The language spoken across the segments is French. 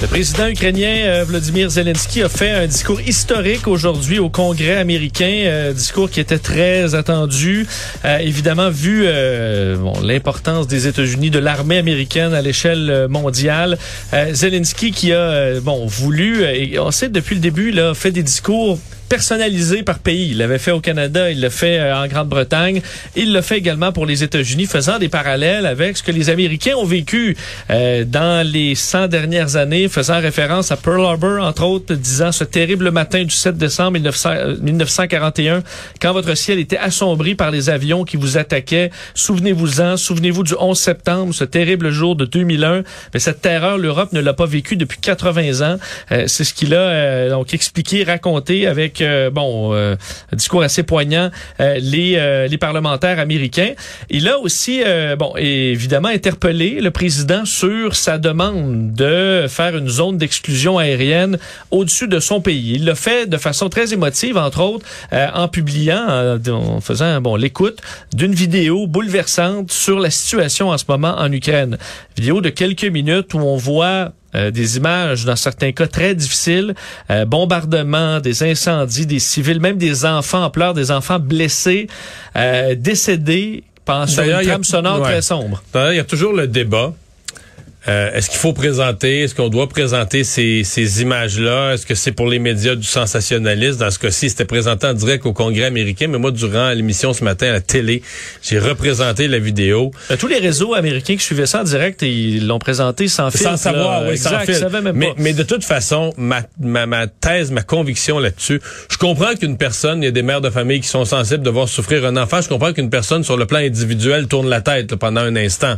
Le président ukrainien euh, Vladimir Zelensky a fait un discours historique aujourd'hui au Congrès américain, euh, discours qui était très attendu, euh, évidemment vu l'importance des États-Unis, de l'armée américaine à l'échelle mondiale. Zelensky qui a bon voulu, et on sait depuis le début, là, fait des discours personnalisé par pays. Il l'avait fait au Canada, il l'a fait euh, en Grande-Bretagne, il l'a fait également pour les États-Unis, faisant des parallèles avec ce que les Américains ont vécu euh, dans les 100 dernières années, faisant référence à Pearl Harbor, entre autres, disant ce terrible matin du 7 décembre 1900, 1941, euh, quand votre ciel était assombri par les avions qui vous attaquaient. Souvenez-vous-en, souvenez-vous du 11 septembre, ce terrible jour de 2001. Mais cette terreur, l'Europe ne l'a pas vécu depuis 80 ans. C'est ce qu'il a donc expliqué, raconté avec bon, euh, un discours assez poignant, euh, les, euh, les parlementaires américains. Il a aussi, bon, évidemment interpellé le président sur sa demande de faire une zone d'exclusion aérienne au-dessus de son pays. Il l'a fait de façon très émotive, entre autres, en publiant, en faisant, bon, l'écoute d'une vidéo bouleversante sur la situation en ce moment en Ukraine. Vidéo de quelques minutes où on voit euh, des images dans certains cas très difficiles, euh, bombardements, des incendies, des civils, même des enfants en pleurs, des enfants blessés, euh, décédés pendant une trame sonore très sombre. Il y a toujours le débat euh, est-ce qu'il faut présenter, est-ce qu'on doit présenter ces, ces images-là? Est-ce que c'est pour les médias du sensationnalisme? Dans ce cas-ci, c'était présenté en direct au Congrès américain, mais moi, durant l'émission ce matin à la télé, j'ai représenté la vidéo. Euh, tous les réseaux américains qui suivaient ça en direct, ils l'ont présenté sans fil. Sans savoir, oui, sans fil. Même mais, mais, de toute façon, ma, ma, ma thèse, ma conviction là-dessus, je comprends qu'une personne, il y a des mères de famille qui sont sensibles de voir souffrir un enfant, je comprends qu'une personne, sur le plan individuel, tourne la tête pendant un instant.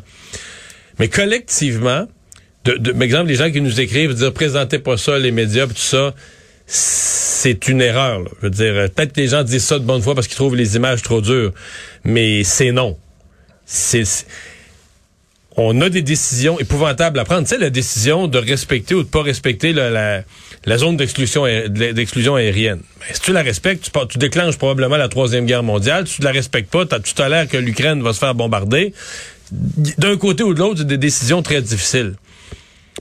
Mais collectivement, de, de, exemple, les gens qui nous écrivent, dire présentez pas ça, les médias, tout ça, c'est une erreur. Je veux dire, peut-être que les gens disent ça de bonne foi parce qu'ils trouvent les images trop dures, mais c'est non. C'est on a des décisions épouvantables à prendre. Tu sais, la décision de respecter ou de pas respecter la, zone d'exclusion aérienne. Mais si tu la respectes, tu, déclenches probablement la troisième guerre mondiale. Si tu la respectes pas, tu tolères que l'Ukraine va se faire bombarder d'un côté ou de l'autre, des décisions très difficiles.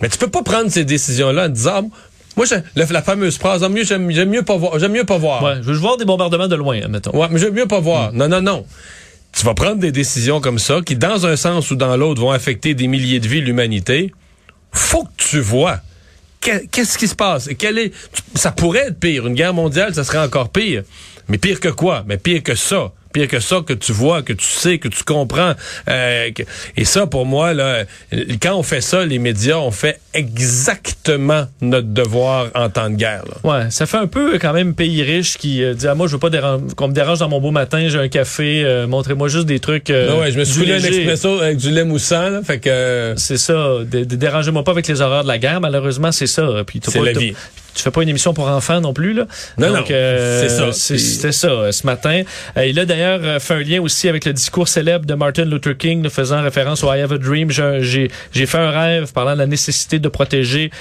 Mais tu peux pas prendre ces décisions-là en disant, moi, la, la, fameuse phrase, ah, j'aime mieux pas voir. J'aime mieux pas voir. Ouais, je veux voir des bombardements de loin, mettons. Ouais, mais j'aime mieux pas voir. Mm. Non, non, non. Tu vas prendre des décisions comme ça qui, dans un sens ou dans l'autre, vont affecter des milliers de vies, l'humanité. Faut que tu vois. Qu'est-ce qui se passe? Quel est, ça pourrait être pire. Une guerre mondiale, ça serait encore pire. Mais pire que quoi? Mais pire que ça pire que ça que tu vois, que tu sais, que tu comprends. Euh, et ça, pour moi, là, quand on fait ça, les médias, ont fait exactement notre devoir en temps de guerre. Là. Ouais, ça fait un peu quand même pays riche qui euh, dit ah, moi je veux pas qu'on me dérange dans mon beau matin, j'ai un café, euh, montrez-moi juste des trucs. non, ouais, je me suis un expresso avec du lait moussant, là, fait que. C'est ça. Dérangez-moi pas avec les horreurs de la guerre, malheureusement c'est ça. Puis c'est la vie tu fais pas une émission pour enfants non plus là? Non, Donc, euh, c'est ça. C'était ça euh, ce matin. Euh, il a d'ailleurs fait un lien aussi avec le discours célèbre de Martin Luther King, faisant référence au I Have a Dream. J'ai fait un rêve parlant de la nécessité de protéger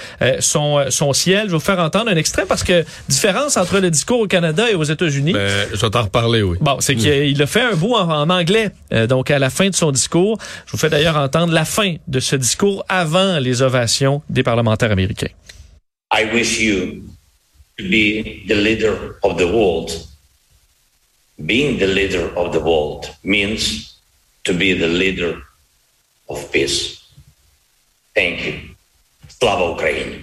son son ciel. Je vais vous faire entendre un extrait parce que différence entre le discours au Canada et aux États-Unis. Ben, je vais t'en reparler, oui. Bon, c'est qu'il a fait un bout en, en anglais. donc à la fin de son discours, je vous fais d'ailleurs entendre la fin de ce discours avant les ovations des parlementaires américains. I wish you to be the leader of the world. Being the leader of the world means to be the leader of peace. Thank you. Slava Ukraine.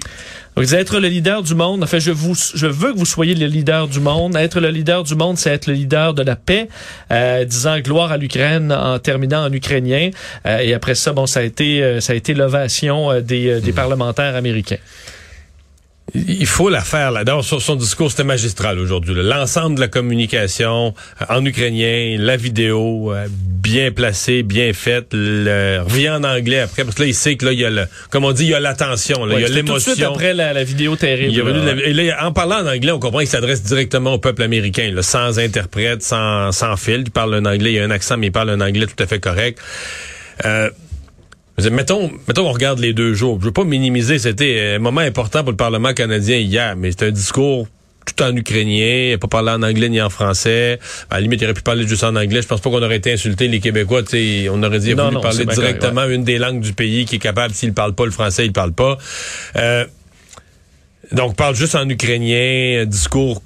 Donc, être le leader du monde. En fait, je vous, je veux que vous soyez le leader du monde. Être le leader du monde, c'est être le leader de la paix, euh, disant gloire à l'Ukraine en terminant en ukrainien. Euh, et après ça, bon, ça a été, euh, ça a été l'ovation euh, des, des parlementaires américains il faut la faire là. dedans son, discours, c'était magistral aujourd'hui. L'ensemble de la communication euh, en ukrainien, la vidéo euh, bien placée, bien faite, le, revient en anglais après parce que là il sait que là il y a le, comme on dit, il y a l'attention, il y a l'émotion. Tout de après la, vidéo terrible. et là, en parlant en anglais, on comprend qu'il s'adresse directement au peuple américain, là, sans interprète, sans sans fil. Il parle un anglais, il y a un accent, mais il parle un anglais tout à fait correct. Euh, Mettons, mettons qu'on regarde les deux jours. Je veux pas minimiser, c'était un moment important pour le Parlement canadien hier, mais c'est un discours tout en ukrainien, il a pas parlé en anglais ni en français. À la limite, il aurait pu parler juste en anglais. Je pense pas qu'on aurait été insulté les Québécois. on aurait dit Non, voulu non, parler directement correct, une des langues du pays qui est capable. S'il parle pas le français, il parle pas. Euh, donc, parle juste en ukrainien, discours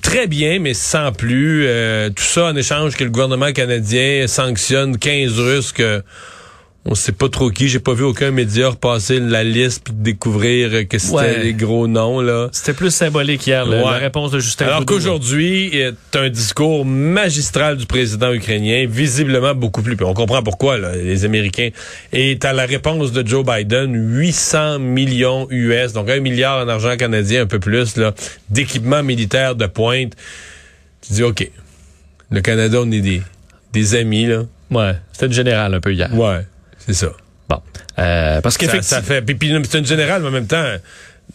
très bien, mais sans plus. Euh, tout ça en échange que le gouvernement canadien sanctionne 15 Russes que on sait pas trop qui. J'ai pas vu aucun média repasser la liste puis découvrir que c'était Ouais. les gros noms là. C'était plus symbolique hier, Ouais. la réponse de Justin Alors qu'aujourd'hui, c'est un discours magistral du président ukrainien, visiblement beaucoup plus. on comprend pourquoi là, les Américains. Et à la réponse de Joe Biden, 800 millions US, donc un milliard en argent canadien, un peu plus, là, d'équipements militaires de pointe. Tu dis, OK, le Canada, on est des, des amis, là. Ouais, c'était une générale un peu hier. Ouais, c'est ça. Bon. Euh, parce Ça, qu'effectivement... ça fait. Puis, puis c'est une générale, mais en même temps,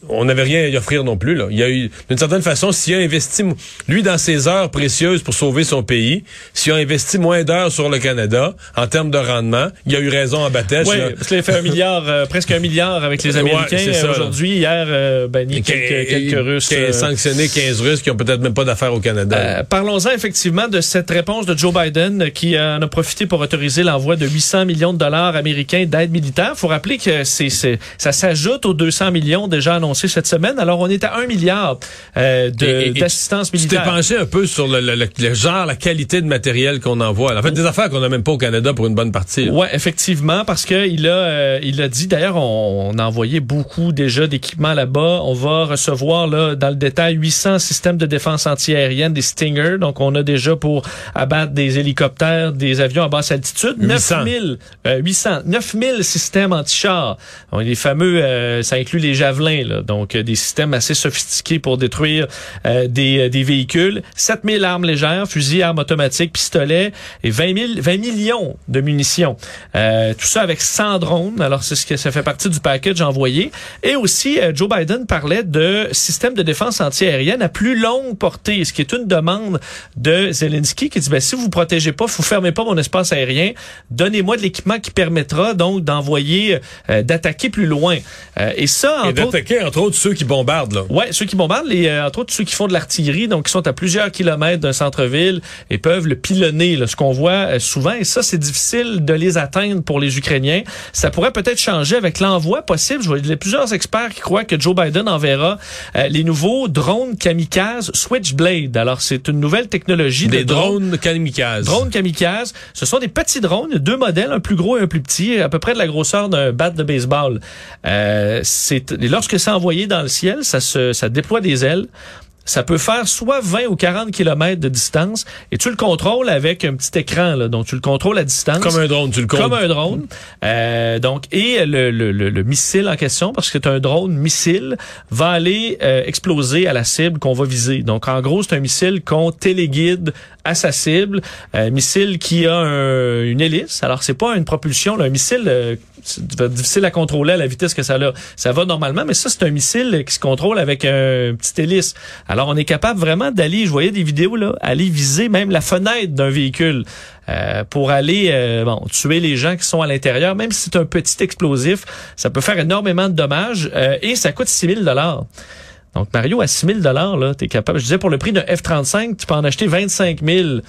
on n'avait rien à y offrir non plus. Là. Il y a eu, d'une certaine façon, s'il a investi, lui, dans ses heures précieuses pour sauver son pays, s'il a investi moins d'heures sur le Canada, en termes de rendement, il a eu raison en bâtèche. Oui, parce qu'il a fait un milliard, euh, presque un milliard avec les Américains. Euh. Aujourd'hui, hier, euh, banni quelques, quelques Russes. Euh, sanctionné 15 Russes qui ont peut-être même pas d'affaires au Canada. Euh, Parlons-en effectivement de cette réponse de Joe Biden qui en a profité pour autoriser l'envoi de 800 millions de dollars américains d'aide militaire. faut rappeler que c'est, c'est- ça s'ajoute aux 200 millions déjà annoncés cette semaine. Alors on est à 1 milliard euh, d'assistance tu t'es militaire. penché un peu sur le, le- le- le genre, la qualité de matériel qu'on envoie. En fait, des affaires qu'on n'a même pas au Canada pour une bonne partie. là. Ouais, effectivement, parce que il a, euh, il a dit. D'ailleurs, on, on a envoyé beaucoup déjà d'équipements là-bas. On va recevoir là dans le détail 800 systèmes de défense antiaérienne, des Stinger. Donc, on a déjà pour abattre des hélicoptères, des avions à basse altitude, 800. 9000, euh, 800, 9000 systèmes anti-chars. Les fameux, euh, ça inclut les javelins, là. Donc euh, des systèmes assez sophistiqués pour détruire euh, des, euh, des véhicules, 7000 armes légères, fusils, armes automatiques, pistolets et 20, 000, 20 millions de munitions. Euh, tout ça avec 100 drones. Alors, c'est ce que ça fait partie du package envoyé. Et aussi, euh, Joe Biden parlait de systèmes de défense antiaérienne à plus longue portée, ce qui est une demande de Zelensky qui dit, ben, si vous protégez pas, vous fermez pas mon espace aérien, donnez-moi de l'équipement qui permettra donc d'envoyer, euh, d'attaquer plus loin. Euh, et ça, Et entre autres, ceux qui bombardent. Là. Ouais, ceux qui bombardent, les, euh, entre autres ceux qui font de l'artillerie, donc qui sont à plusieurs kilomètres d'un centre-ville et peuvent le pilonner, là, ce qu'on voit euh, souvent. Et ça, c'est difficile de les atteindre pour les Ukrainiens. Ça pourrait peut-être changer avec l'envoi possible. Je vois il y a plusieurs experts qui croient que Joe Biden enverra euh, les nouveaux drones kamikazes Switchblade. Alors, c'est une nouvelle technologie Des de drone. drones kamikazes. Drones kamikazes, ce sont des petits drones, deux modèles, un plus gros et un plus petit, à peu près de la grosseur d'un bat de baseball. Euh, c'est lorsque c'est envoyé dans le ciel, ça se ça déploie des ailes. Ça peut faire soit 20 ou 40 kilomètres de distance et tu le contrôles avec un petit écran là, donc tu le contrôles à distance. Comme un drone, tu le comptes. Comme un drone. Euh, donc, et le, le, le, le missile en question, parce que c'est un drone missile, va aller euh, exploser à la cible qu'on va viser. Donc, en gros, c'est un missile qu'on téléguide à sa cible. Un missile qui a un- une hélice. Alors, c'est pas une propulsion. là, un missile, euh, c'est difficile à contrôler à la vitesse que ça a. Ça va normalement, mais ça, c'est un missile qui se contrôle avec un petit hélice. Alors, on est capable vraiment d'aller, je voyais des vidéos, là, aller viser même la fenêtre d'un véhicule euh, pour aller euh, bon, tuer les gens qui sont à l'intérieur, même si c'est un petit explosif, ça peut faire énormément de dommages euh, et ça coûte 6 000 Donc, Mario, à 6 000 là, t'es capable, je disais, pour le prix d'un F-35, tu peux en acheter 25 000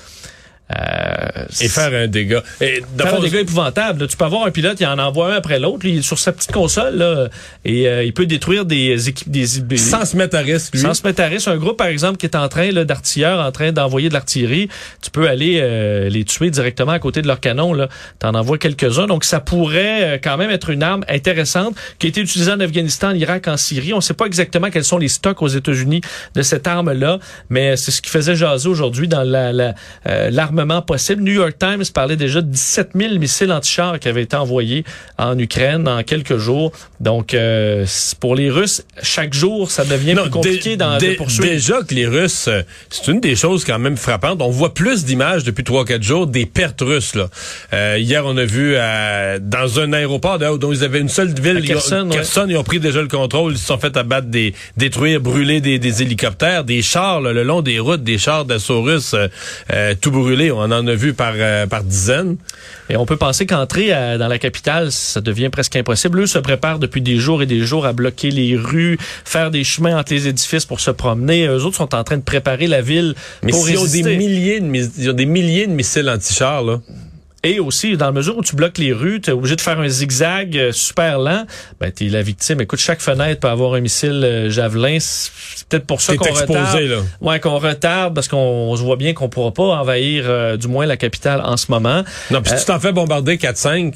euh, Et faire un dégât. Et, Faire fond, un dégât épouvantable. là. Tu peux avoir un pilote, il en envoie un après l'autre. lui, Il est sur sa petite console là, et euh, il peut détruire des équipes, des, des- sans se mettre à risque, lui. sans se mettre à risque. Un groupe, par exemple, qui est en train d'artilleurs, en train d'envoyer de l'artillerie, tu peux aller euh, les tuer directement à côté de leur canon. Là. T'en envoies quelques-uns. Donc, ça pourrait euh, quand même être une arme intéressante qui a été utilisée en Afghanistan, en Irak, en Syrie. On ne sait pas exactement quels sont les stocks aux États-Unis de cette arme-là, mais c'est ce qui faisait jaser aujourd'hui dans la- la, possible. New York Times parlait déjà de 17 000 missiles anti-chars qui avaient été envoyés en Ukraine en quelques jours. Donc, euh, pour les Russes, chaque jour, ça devient Non, plus compliqué d'en poursuivre. Déjà que les Russes, c'est une des choses quand même frappantes. On voit plus d'images depuis trois quatre jours des pertes russes. Là. Euh, hier, on a vu euh, dans un aéroport dont ils avaient une seule ville, ont- Kherson, ouais. Ils ont pris déjà le contrôle. Ils se sont fait abattre, des, détruire, brûler des, des hélicoptères, des chars là, le long des routes, des chars d'assaut russes, tout brûlé. On en a vu par, euh, par dizaines. Et on peut penser qu'entrer à- dans la capitale, ça devient presque impossible. Eux se préparent depuis des jours et des jours à bloquer les rues, faire des chemins entre les édifices pour se promener. Eux autres sont en train de préparer la ville Mais pour s'ils ont des milliers de, mis- ils ont des milliers de missiles anti-chars, là. Et aussi, dans la mesure où tu bloques les rues, tu es obligé de faire un zigzag euh, super lent, ben, tu es la victime. Écoute, chaque fenêtre peut avoir un missile euh, javelin. C'est peut-être pour ça qu'on retarde. là. Ouais, qu'on retarde parce qu'on on se voit bien qu'on pourra pas envahir euh, du moins la capitale en ce moment. Non, puis si tu t'en fais bombarder 4-5,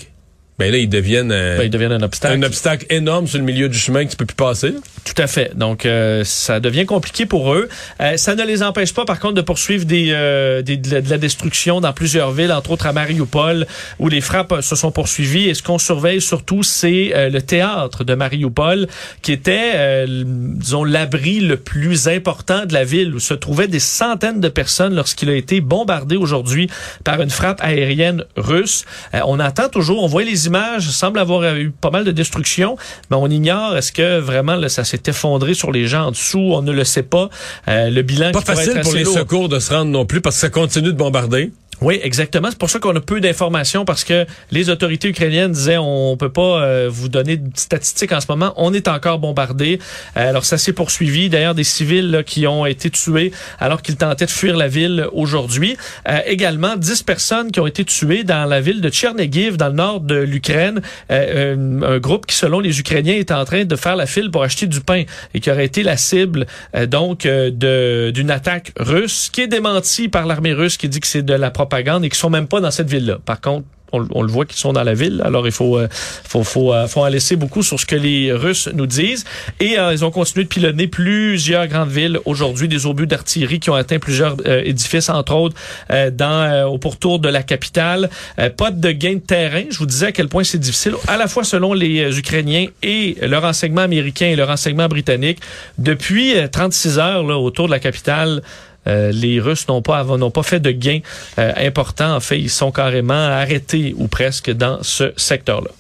ben là, ils deviennent euh, Ben, ils deviennent un obstacle. un obstacle énorme sur le milieu du chemin que tu peux plus passer. Tout à fait. Donc, euh, ça devient compliqué pour eux. Euh, ça ne les empêche pas, par contre, de poursuivre des, euh, des- de, la, de la destruction dans plusieurs villes, entre autres à Mariupol, où les frappes se sont poursuivies. Et ce qu'on surveille surtout, c'est le théâtre de Mariupol, qui était, disons, l'abri le plus important de la ville, où se trouvaient des centaines de personnes lorsqu'il a été bombardé aujourd'hui par une frappe aérienne russe. On attend toujours, on voit les images, semble avoir eu pas mal de destruction, mais on ignore est-ce que vraiment là, ça s'est effondré sur les gens en dessous, on ne le sait pas. Euh, le bilan Pas qui facile être pour les lourd. secours de se rendre non plus parce que ça continue de bombarder. Oui, exactement. C'est pour ça qu'on a peu d'informations parce que les autorités ukrainiennes disaient on peut pas euh, vous donner de statistiques en ce moment. On est encore bombardé. Euh, alors ça s'est poursuivi. D'ailleurs, des civils là, qui ont été tués alors qu'ils tentaient de fuir la ville aujourd'hui. Euh, également, 10 personnes qui ont été tuées dans la ville de Tchernigiv, dans le nord de l'Ukraine. Euh, un, un groupe qui, selon les Ukrainiens, est en train de faire la file pour acheter du pain et qui aurait été la cible euh, donc euh, d'une attaque russe, qui est démentie par l'armée russe, qui dit que c'est de la propagande et qui sont même pas dans cette ville-là. Par contre, on, on le voit qu'ils sont dans la ville, alors il faut euh, faut faut, euh, faut en laisser beaucoup sur ce que les Russes nous disent. Et euh, ils ont continué de pilonner plusieurs grandes villes aujourd'hui, des obus d'artillerie qui ont atteint plusieurs euh, édifices, entre autres euh, dans euh, au pourtour de la capitale. Pas de gain de terrain. Je vous disais à quel point c'est difficile, à la fois selon les Ukrainiens et le renseignement américain et le renseignement britannique. Depuis euh, 36 heures là, autour de la capitale. Euh, les Russes n'ont pas n'ont pas fait de gains euh, importants. En fait, ils sont carrément arrêtés ou presque dans ce secteur-là.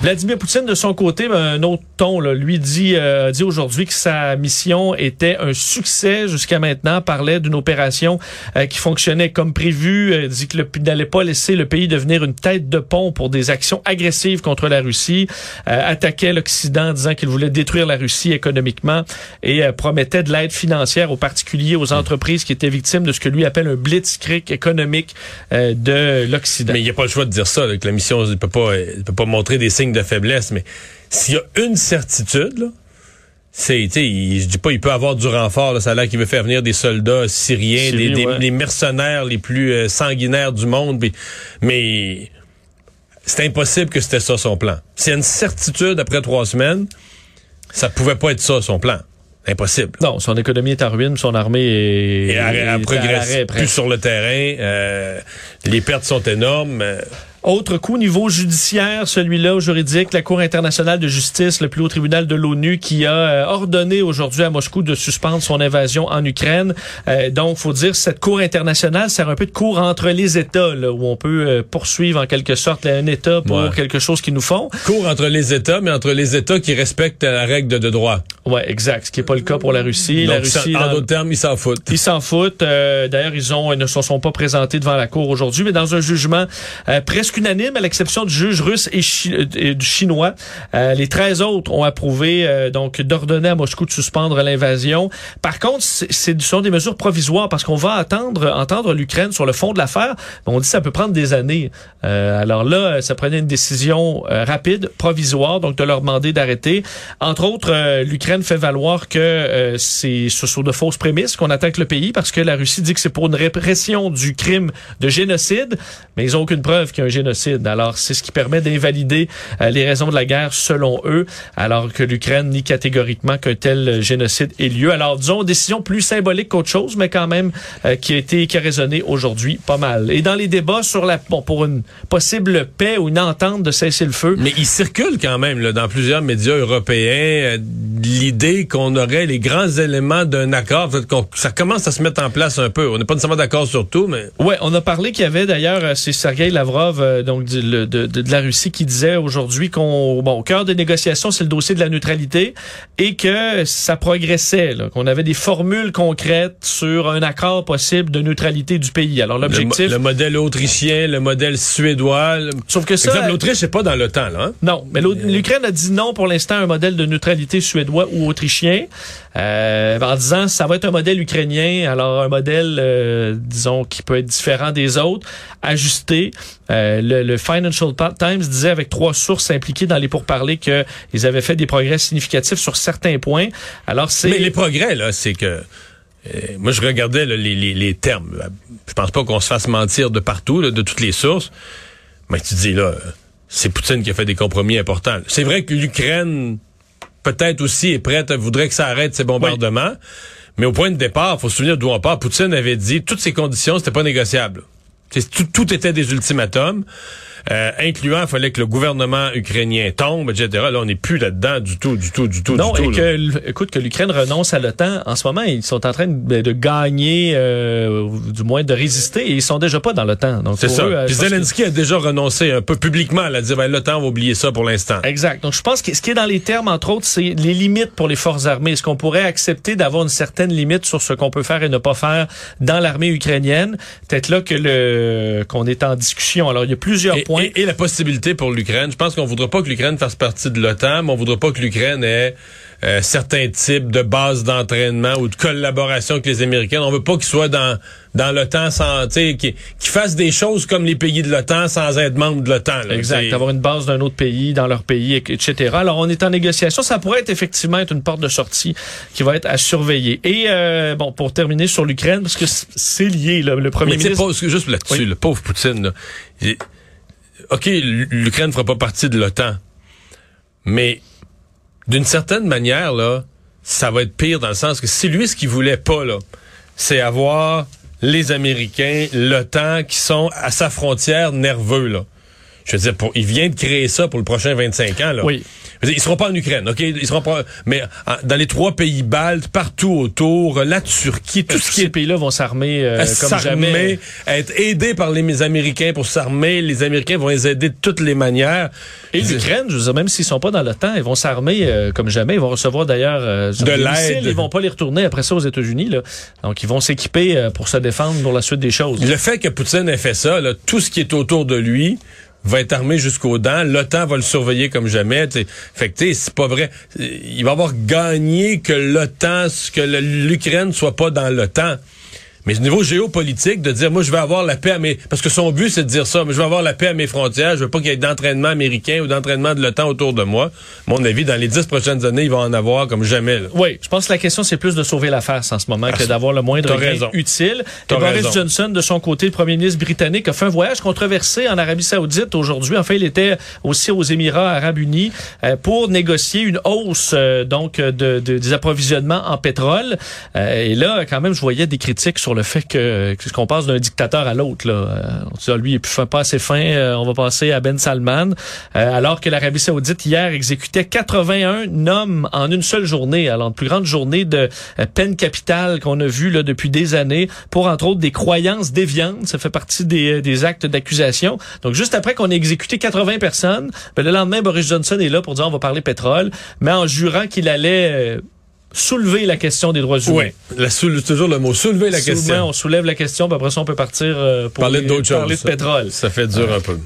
Vladimir Poutine, de son côté, ben, un autre ton, là, lui dit, euh, dit aujourd'hui que sa mission était un succès. Jusqu'à maintenant, parlait d'une opération euh, qui fonctionnait comme prévu, euh, dit qu'il n'allait pas laisser le pays devenir une tête de pont pour des actions agressives contre la Russie, euh, attaquait l'Occident disant qu'il voulait détruire la Russie économiquement et euh, promettait de l'aide financière aux particuliers, aux entreprises qui étaient victimes de ce que lui appelle un blitzkrieg économique euh, de l'Occident. Mais il n'y a pas le choix de dire ça, là, que la mission ne peut pas, peut pas montrer des signes de faiblesse. Mais s'il y a une certitude, là, c'est, il- je dis pas, il peut avoir du renfort. Là, ça a l'air qu'il veut faire venir des soldats syriens, Syrie, des, les mercenaires les plus euh, sanguinaires du monde. mais c'est impossible que c'était ça son plan. S'il y a une certitude après trois semaines, ça pouvait pas être ça son plan. Impossible. Non, son économie est en ruine, son armée est, Et est à plus sur le terrain. euh, les pertes sont énormes. euh, Autre coup, niveau judiciaire, celui-là juridique, la Cour internationale de justice, le plus haut tribunal de l'ONU, qui a euh, ordonné aujourd'hui à Moscou de suspendre son invasion en Ukraine. Euh, donc, faut dire, cette Cour internationale sert un peu de cour entre les États, là, où on peut euh, poursuivre en quelque sorte un État pour Ouais. quelque chose qu'ils nous font. court entre les États, mais entre les États qui respectent la règle de, droit. Ouais, exact. Ce qui est pas le cas pour la Russie. la Donc, ça- Russie, en d'autres termes, ils s'en foutent. Ils s'en foutent. Euh, D'ailleurs, ils ont ils ne se sont pas présentés devant la cour aujourd'hui, mais dans un jugement euh, presque unanime, à l'exception du juge russe et, euh, du chinois, euh, les 13 autres ont approuvé euh, donc d'ordonner à Moscou de suspendre l'invasion. Par contre, ce sont des mesures provisoires parce qu'on va attendre entendre l'Ukraine sur le fond de l'affaire. On dit que ça peut prendre des années. Euh, alors là, ça prenait une décision rapide, provisoire, donc de leur demander d'arrêter. Entre autres, l'Ukraine fait valoir que c'est ce sont de fausses prémices qu'on attaque le pays parce que la Russie dit que c'est pour une répression du crime de génocide, mais ils ont aucune preuve qu'il y a un génocide. Alors c'est ce qui permet d'invalider euh, les raisons de la guerre selon eux, alors que l'Ukraine nie catégoriquement qu'un tel euh, génocide ait lieu. Alors disons décision plus symbolique qu'autre chose, mais quand même euh, qui a été qui a résonné aujourd'hui pas mal. Et dans les débats sur la bon pour une possible paix ou une entente de cesser le feu, Mais il circule quand même là, dans plusieurs médias européens l'idée qu'on aurait les grands éléments d'un accord. Ça commence à se mettre en place un peu. On n'est pas nécessairement d'accord sur tout, mais Ouais, on a parlé qu'il y avait d'ailleurs, euh, c'est Sergei Lavrov, euh, donc le- de, de- la Russie qui disait aujourd'hui qu'on bon au cœur des négociations c'est le dossier de la neutralité et que ça progressait, qu'on avait des formules concrètes sur un accord possible de neutralité du pays. Alors l'objectif, le modèle autrichien, le modèle suédois. le- sauf que ça, l'Autriche n'est pas dans l'OTAN, là. hein? non, mais l'Ukraine a dit non pour l'instant à un modèle de neutralité suédois ou autrichien, euh, en disant ça va être un modèle ukrainien, alors un modèle, euh, disons, qui peut être différent des autres, ajusté. Euh, le, Financial Times disait avec trois sources impliquées dans les pourparlers qu'ils avaient fait des progrès significatifs sur certains points. Alors c'est Mais les progrès, là, c'est que. moi, je regardais les, termes. Je pense pas qu'on se fasse mentir de partout, de toutes les sources. Mais tu dis, là, c'est Poutine qui a fait des compromis importants. C'est vrai que l'Ukraine, peut-être aussi, est prête, voudrait que ça arrête ses bombardements. Mais au point de départ, faut se souvenir d'où on part. Poutine avait dit toutes ces conditions, c'était pas négociable. Tout était des ultimatums, euh, incluant, il fallait que le gouvernement ukrainien tombe, etc. Là, on n'est plus là-dedans du tout, du tout, du tout, Non, du tout. et là. que, écoute, que l'Ukraine renonce à l'OTAN, en ce moment, ils sont en train de, de gagner, euh, du moins de résister, et ils sont déjà pas dans l'OTAN. C'est ça. eux, euh, Puis que- Zelensky a déjà renoncé un peu publiquement à dire ben, l'OTAN va oublier ça pour l'instant. Exact. Donc, je pense que ce qui est dans les termes, entre autres, c'est les limites pour les forces armées. Est-ce qu'on pourrait accepter d'avoir une certaine limite sur ce qu'on peut faire et ne pas faire dans l'armée ukrainienne? Peut-être là que le qu'on est en discussion. Alors, il y a plusieurs Et, points. Et- et la possibilité pour l'Ukraine, je pense qu'on voudra pas que l'Ukraine fasse partie de l'OTAN, mais on voudra pas que l'Ukraine ait euh, certains types de bases d'entraînement ou de collaboration avec les Américains. On veut pas qu'ils soient dans dans l'OTAN sans, tu sais, qu'ils qu'ils fassent des choses comme les pays de l'OTAN sans être membres de l'OTAN. Exact. Avoir une base d'un autre pays, dans leur pays, et- etc. Alors, on est en négociation. Ça pourrait être effectivement être une porte de sortie qui va être à surveiller. Et, euh, bon, pour terminer sur l'Ukraine, parce que c'est lié, là, le premier Mais ministre. pas- juste là-dessus, Oui. le pauvre Poutine, là, OK, l'Ukraine fera pas partie de l'OTAN, mais d'une certaine manière, là, ça va être pire dans le sens que si lui, ce qu'il voulait pas, là, c'est avoir les Américains, l'OTAN, qui sont à sa frontière nerveux, là. Je veux dire, pour, il vient de créer ça pour le prochain 25 ans, là. Oui. Dire, Ils seront pas en Ukraine, OK? Ils seront pas, mais dans les trois pays baltes, partout autour, la Turquie, tout Tous ce qui ces est pays-là vont s'armer euh, à comme jamais. être aidés par les Américains pour s'armer. Les Américains vont les aider de toutes les manières. Et l'Ukraine, je veux dire, même s'ils sont pas dans l'OTAN, ils vont s'armer euh, comme jamais. Ils vont recevoir d'ailleurs euh, De l'aide. Ils vont pas les retourner après ça aux États-Unis. Là. Donc, ils vont s'équiper euh, pour se défendre pour la suite des choses. Le fait que Poutine ait fait ça, là, tout ce qui est autour de lui va être armé jusqu'aux dents. L'OTAN va le surveiller comme jamais. t'sais. Fait c'est pas vrai. Il va avoir gagné que l'OTAN, que l'Ukraine soit pas dans l'OTAN. Mais au niveau géopolitique, de dire, moi, je vais avoir la paix à mes... Parce que son but, c'est de dire ça, mais je vais avoir la paix à mes frontières, je veux pas qu'il y ait d'entraînement américain ou d'entraînement de l'OTAN autour de moi. Mon avis, dans les dix prochaines années, il va en avoir comme jamais. là. Oui, je pense que la question, c'est plus de sauver la face en ce moment que d'avoir le moindre gain raison. utile. Et Boris raison. Johnson, de son côté, le premier ministre britannique, a fait un voyage controversé en Arabie saoudite aujourd'hui. Enfin, il était aussi aux Émirats arabes unis euh, pour négocier une hausse euh, donc de, de- des approvisionnements en pétrole. Euh, et là, quand même, je voyais des critiques sur le fait que, que qu'on passe d'un dictateur à l'autre. Là. Euh, on dit, ah, lui, il est plus fin- pas assez fin, euh, on va passer à Ben Salman. Euh, alors que l'Arabie saoudite, hier, exécutait 81 hommes en une seule journée. Alors, la plus grande journée de peine capitale qu'on a vue là, depuis des années pour, entre autres, des croyances déviantes. Ça fait partie des, des actes d'accusation. Donc, juste après qu'on ait exécuté 80 personnes, ben, le lendemain, Boris Johnson est là pour dire on va parler pétrole, mais en jurant qu'il allait... soulever la question des droits humains. Oui. La soule- toujours le mot soulever la Souvent, question. on soulève la question, puis après ça, on peut partir euh, pour Parler les- d'autres choses. parler de pétrole. Ça fait dur un peu.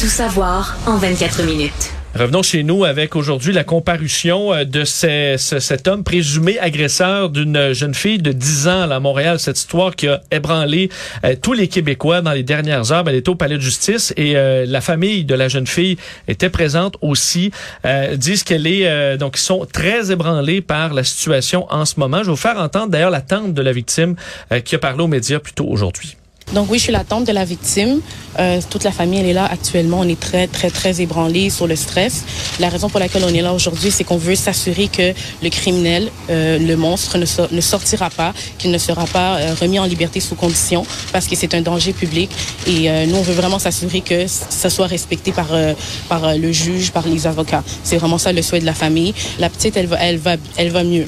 Tout savoir en 24 minutes. Revenons chez nous avec aujourd'hui la comparution euh, de cet homme présumé agresseur d'une jeune fille de 10 ans à Montréal. Cette histoire qui a ébranlé euh, tous les Québécois dans les dernières heures. Elle était au palais de justice et euh, la famille de la jeune fille était présente aussi. Euh, disent qu'elle est donc ils sont très ébranlés par la situation en ce moment. Je vais vous faire entendre d'ailleurs la tante de la victime qui a parlé aux médias plus tôt aujourd'hui. Donc oui, je suis la tante de la victime. Euh, toute la famille, elle est là actuellement. On est très, très, très ébranlés sur le stress. La raison pour laquelle on est là aujourd'hui, c'est qu'on veut s'assurer que le criminel, euh, le monstre, ne, so- ne sortira pas, qu'il ne sera pas euh, remis en liberté sous condition, parce que c'est un danger public. Et euh, nous, on veut vraiment s'assurer que ça soit respecté par, euh, par le juge, par les avocats. C'est vraiment ça le souhait de la famille. La petite, elle va, elle va, elle va mieux.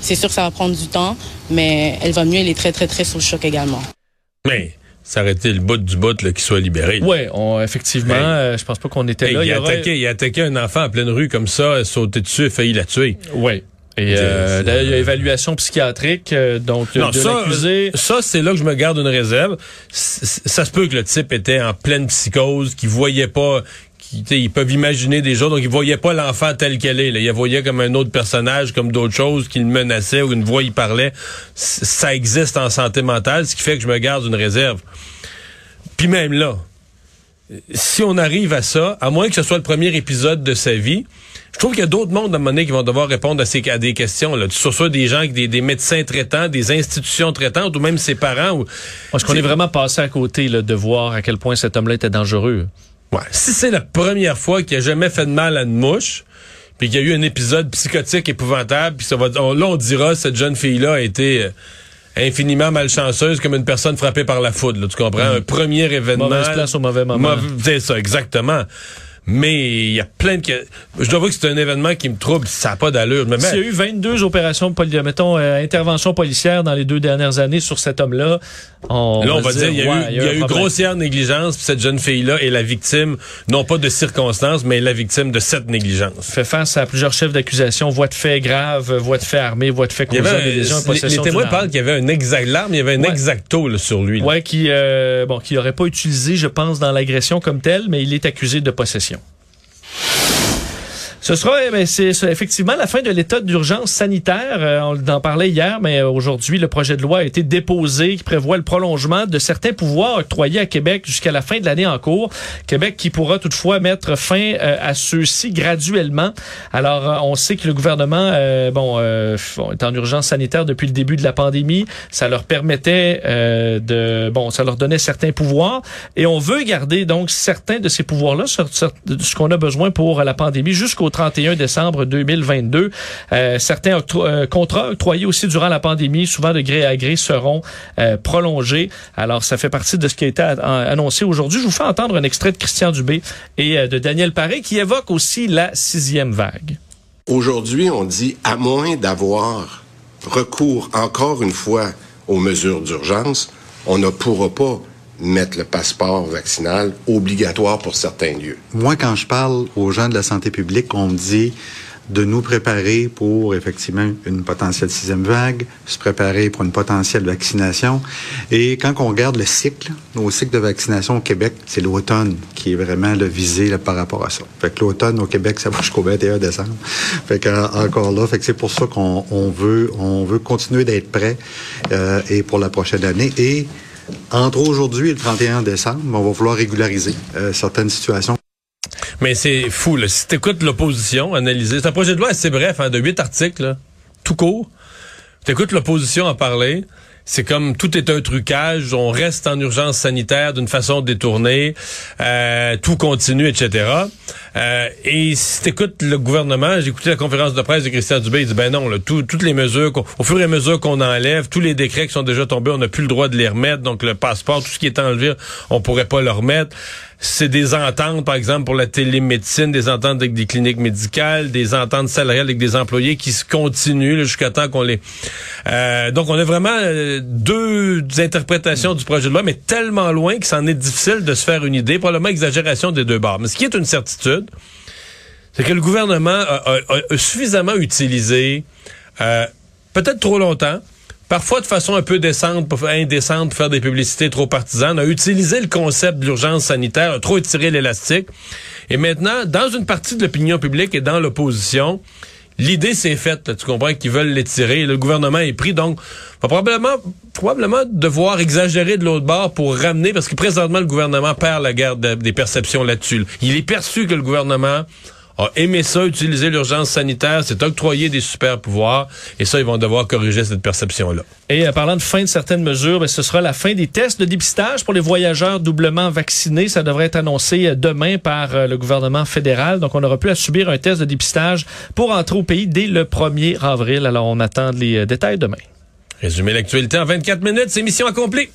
C'est sûr que ça va prendre du temps, mais elle va mieux. Elle est très, très, très sous le choc également. Mais été le bout du bout là, qui soit libéré. Oui, effectivement, Hey. euh, je pense pas qu'on était Hey, là. il, a aurait- attaqué, il a attaqué un enfant en pleine rue comme ça, sauté dessus, et failli la tuer. Oui. Et euh, il y a évaluation psychiatrique, euh, donc Non, de ça, ça c'est là que je me garde une réserve. C- Ça se peut que le type était en pleine psychose, qu'il voyait pas, ils peuvent imaginer des choses, donc il voyait pas l'enfant tel qu'elle est. Là. Il la voyait comme un autre personnage, comme d'autres choses, qu'il menaçait ou une voix il parlait. C- Ça existe en santé mentale, ce qui fait que je me garde une réserve. Puis même là, si on arrive à ça, à moins que ce soit le premier épisode de sa vie, je trouve qu'il y a d'autres mondes à un moment donné qui vont devoir répondre à, ces, à des questions. Là. Sur soit des gens, des, des médecins traitants, des institutions traitantes ou même ses parents. Ou, Est-ce qu'on est vraiment passé à côté là, de voir à quel point cet homme-là était dangereux? Ouais. Si c'est la première fois qu'il a jamais fait de mal à une mouche, puis qu'il y a eu un épisode psychotique épouvantable, puis ça va, on- là on dira cette jeune fille-là a été euh, infiniment malchanceuse comme une personne frappée par la foudre. là, tu comprends? Un premier événement. Mauvaise place au mauvais moment. Mauvais- C'est ça, exactement. Mais il y a plein de... que- Je dois voir que c'est un événement qui me trouble. Ça n'a pas d'allure. S'il y a eu 22 opérations, poli- mettons, euh, interventions policières dans les deux dernières années sur cet homme-là, on, Là, on va dire, il y a ouais, eu, il y a eu grossière négligence, puis cette jeune fille-là est la victime, non pas de circonstances, mais la victime de cette négligence. fait face à plusieurs chefs d'accusation, voies de fait graves, voies de fait armées, voies de fait y causant des lésions, les, témoins parlent qu'il y avait un exact l'arme, il y avait un Ouais. exacto là, sur lui. là. Ouais, qui euh, bon, qui aurait pas utilisé, je pense, dans l'agression comme telle, mais il est accusé de possession. you Ce sera, eh ben, c'est effectivement la fin de l'état d'urgence sanitaire. Euh, on en parlait hier, mais euh, aujourd'hui, le projet de loi a été déposé qui prévoit le prolongement de certains pouvoirs octroyés à Québec jusqu'à la fin de l'année en cours. Québec qui pourra toutefois mettre fin euh, à ceux-ci graduellement. Alors, on sait que le gouvernement, bon, est en urgence sanitaire depuis le début de la pandémie. Ça leur permettait de, bon, ça leur donnait certains pouvoirs, et on veut garder donc certains de ces pouvoirs-là, de ce qu'on a besoin pour la pandémie jusqu'au 31 décembre 2022. Euh, certains euh, contrats octroyés aussi durant la pandémie, souvent de gré à gré, seront euh, prolongés. Alors, ça fait partie de ce qui a été annoncé aujourd'hui. Je vous fais entendre un extrait de Christian Dubé et de Daniel Paré qui évoque aussi la sixième vague. Aujourd'hui, on dit à moins d'avoir recours encore une fois aux mesures d'urgence, on ne pourra pas mettre le passeport vaccinal obligatoire pour certains lieux. Moi, quand je parle aux gens de la santé publique, on me dit de nous préparer pour effectivement une potentielle sixième vague, se préparer pour une potentielle vaccination. Et quand on regarde le cycle, nos cycles de vaccination au Québec, c'est l'automne qui est vraiment le visé par rapport à ça. Fait que l'automne au Québec, ça va jusqu'au 21 décembre. Fait que en- encore là, fait que c'est pour ça qu'on on veut on veut continuer d'être prêt euh, et pour la prochaine année et entre aujourd'hui et le 31 décembre, on va vouloir régulariser euh, certaines situations. Mais c'est fou, là. Si t'écoutes l'opposition analyser, c'est un projet de loi assez bref, hein, de huit articles, tout court. T'écoutes l'opposition en parler. C'est comme tout est un trucage, on reste en urgence sanitaire d'une façon détournée, euh, tout continue, etc. Euh, et si t'écoutes le gouvernement, j'ai écouté la conférence de presse de Christian Dubé, il dit ben non, tout- toutes les mesures, au fur et à mesure qu'on enlève, tous les décrets qui sont déjà tombés, on n'a plus le droit de les remettre, donc le passeport, tout ce qui est enlevé, on pourrait pas le remettre. C'est des ententes, par exemple, pour la télémédecine, des ententes avec des cliniques médicales, des ententes salariales avec des employés qui se continuent jusqu'à temps qu'on les... Euh, donc, on a vraiment euh, deux interprétations du projet de loi, mais tellement loin que c'en est difficile de se faire une idée, probablement exagération des deux bords. Mais ce qui est une certitude, c'est que le gouvernement a, a- a- a suffisamment utilisé, euh, peut-être trop longtemps, parfois de façon un peu décente, indécente, pour faire des publicités trop partisanes, a utilisé le concept de l'urgence sanitaire, a trop étiré l'élastique. Et maintenant, dans une partie de l'opinion publique et dans l'opposition, l'idée s'est faite. tu comprends qu'ils veulent l'étirer. Le gouvernement est pris, donc va probablement, probablement devoir exagérer de l'autre bord pour ramener, parce que présentement, le gouvernement perd la guerre de- des perceptions là-dessus. Il est perçu que le gouvernement a aimé ça, utiliser l'urgence sanitaire, c'est octroyer des super pouvoirs, et ça, ils vont devoir corriger cette perception-là. Et euh, parlant de fin de certaines mesures, ben, ce sera la fin des tests de dépistage pour les voyageurs doublement vaccinés. Ça devrait être annoncé euh, demain par euh, le gouvernement fédéral. Donc, on aura pu à subir un test de dépistage pour entrer au pays dès le 1er avril. Alors, on attend les euh, détails demain. Résumer l'actualité en 24 minutes, c'est mission accomplie.